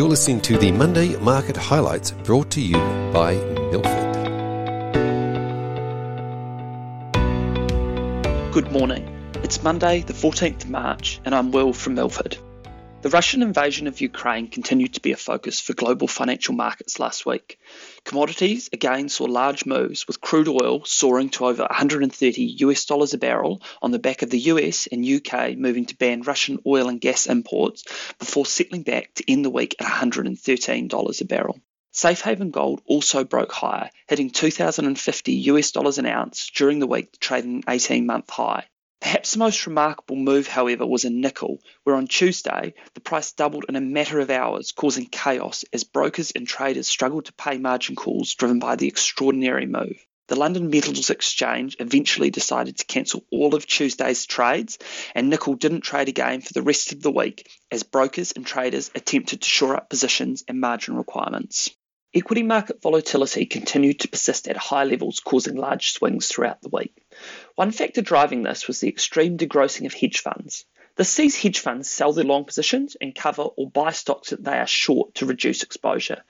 You're listening to the Monday Market Highlights brought to you by Milford. Good morning. It's Monday, the 14th of March, and I'm Will from Milford. The Russian invasion of Ukraine continued to be a focus for global financial markets last week. Commodities again saw large moves, with crude oil soaring to over 130 US dollars a barrel on the back of the US and UK moving to ban Russian oil and gas imports before settling back to end the week at $113 a barrel. Safe haven gold also broke higher, hitting 2,050 US dollars an ounce during the week, trading an 18 month high. Perhaps the most remarkable move, however, was in nickel, where on Tuesday the price doubled in a matter of hours, causing chaos as brokers and traders struggled to pay margin calls driven by the extraordinary move. The London Metals Exchange eventually decided to cancel all of Tuesday's trades, and nickel didn't trade again for the rest of the week as brokers and traders attempted to shore up positions and margin requirements. Equity market volatility continued to persist at high levels, causing large swings throughout the week. One factor driving this was the extreme degrossing of hedge funds. This sees hedge funds sell their long positions and cover or buy stocks that they are short to reduce exposure.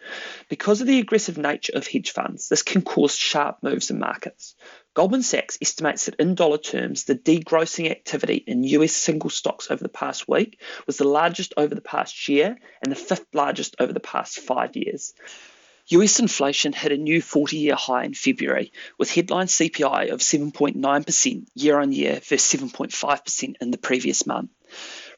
Because of the aggressive nature of hedge funds, this can cause sharp moves in markets. Goldman Sachs estimates that in dollar terms, the degrossing activity in US single stocks over the past week was the largest over the past year and the fifth largest over the past five years. US inflation hit a new 40 year high in February, with headline CPI of 7.9% year on year versus 7.5% in the previous month.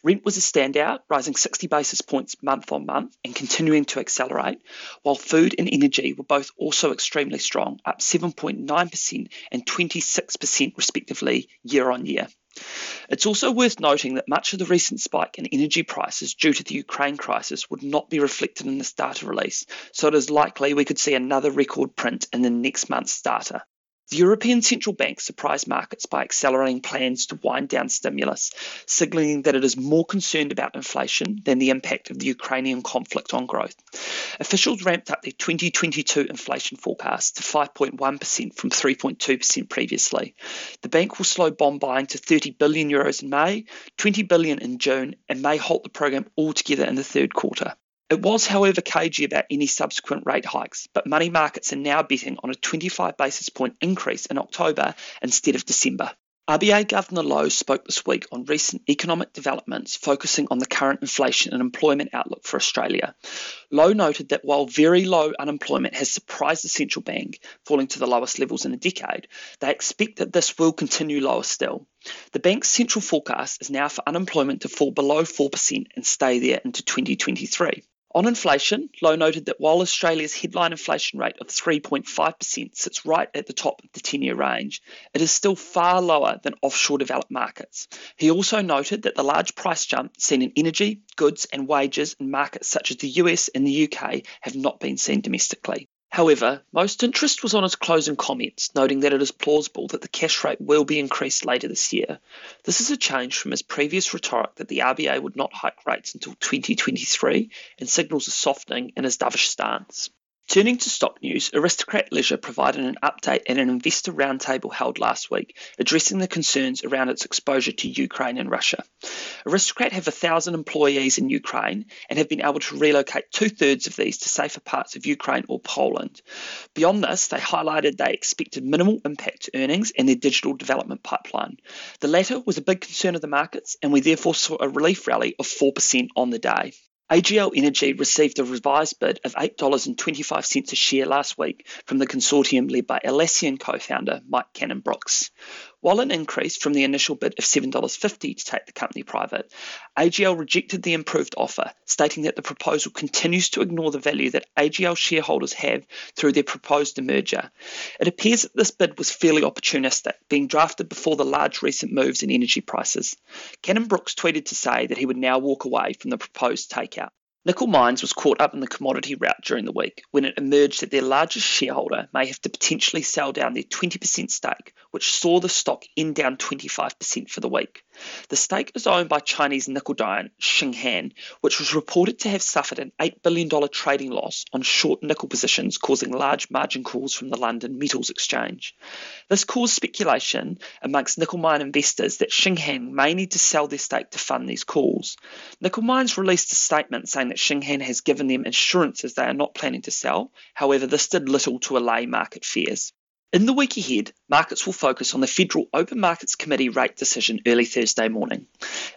Rent was a standout, rising 60 basis points month on month and continuing to accelerate, while food and energy were both also extremely strong, up 7.9% and 26% respectively year on year. It's also worth noting that much of the recent spike in energy prices due to the Ukraine crisis would not be reflected in this data release, so it is likely we could see another record print in the next month's data. The European Central Bank surprised markets by accelerating plans to wind down stimulus, signaling that it is more concerned about inflation than the impact of the Ukrainian conflict on growth. Officials ramped up their 2022 inflation forecast to 5.1% from 3.2% previously. The bank will slow bond buying to 30 billion euros in May, 20 billion in June, and may halt the program altogether in the third quarter. It was, however, cagey about any subsequent rate hikes, but money markets are now betting on a 25 basis point increase in October instead of December. RBA Governor Lowe spoke this week on recent economic developments focusing on the current inflation and employment outlook for Australia. Lowe noted that while very low unemployment has surprised the central bank, falling to the lowest levels in a decade, they expect that this will continue lower still. The bank's central forecast is now for unemployment to fall below 4% and stay there into 2023. On inflation, Lowe noted that while Australia's headline inflation rate of 3.5% sits right at the top of the 10 year range, it is still far lower than offshore developed markets. He also noted that the large price jump seen in energy, goods, and wages in markets such as the US and the UK have not been seen domestically. However, most interest was on his closing comments, noting that it is plausible that the cash rate will be increased later this year. This is a change from his previous rhetoric that the RBA would not hike rates until 2023 and signals a softening in his dovish stance. Turning to stock news, Aristocrat Leisure provided an update at an investor roundtable held last week, addressing the concerns around its exposure to Ukraine and Russia. Aristocrat have thousand employees in Ukraine and have been able to relocate two thirds of these to safer parts of Ukraine or Poland. Beyond this, they highlighted they expected minimal impact to earnings and their digital development pipeline. The latter was a big concern of the markets, and we therefore saw a relief rally of 4% on the day. AGL Energy received a revised bid of $8.25 a share last week from the consortium led by Atlassian co founder Mike Cannon Brookes. While an increase from the initial bid of $7.50 to take the company private, AGL rejected the improved offer, stating that the proposal continues to ignore the value that AGL shareholders have through their proposed demerger. It appears that this bid was fairly opportunistic, being drafted before the large recent moves in energy prices. Cannon Brookes tweeted to say that he would now walk away from the proposed takeout. Nickel Mines was caught up in the commodity rout during the week when it emerged that their largest shareholder may have to potentially sell down their 20% stake, which saw the stock end down 25% for the week. The stake is owned by Chinese nickel giant Tsingshan, which was reported to have suffered an $8 billion trading loss on short nickel positions, causing large margin calls from the London Metals Exchange. This caused speculation amongst nickel mine investors that Tsingshan may need to sell their stake to fund these calls. Nickel Mines released a statement saying that Tsingshan has given them assurances they are not planning to sell. However, this did little to allay market fears. In the week ahead, markets will focus on the Federal Open Markets Committee rate decision early Thursday morning.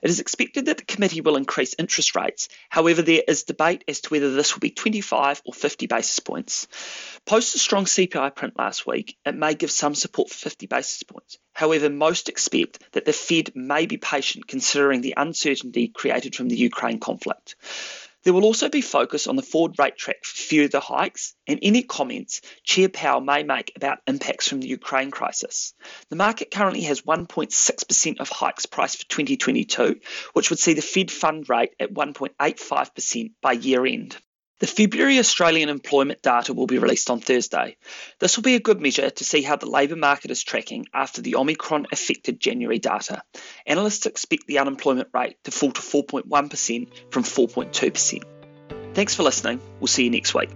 It is expected that the committee will increase interest rates. However, there is debate as to whether this will be 25 or 50 basis points. Post a strong CPI print last week, it may give some support for 50 basis points. However, most expect that the Fed may be patient considering the uncertainty created from the Ukraine conflict. There will also be focus on the forward rate track for further hikes and any comments Chair Powell may make about impacts from the Ukraine crisis. The market currently has 1.6% of hikes priced for 2022, which would see the Fed fund rate at 1.85% by year end. The February Australian employment data will be released on Thursday. This will be a good measure to see how the labour market is tracking after the Omicron affected January data. Analysts expect the unemployment rate to fall to 4.1% from 4.2%. Thanks for listening. We'll see you next week.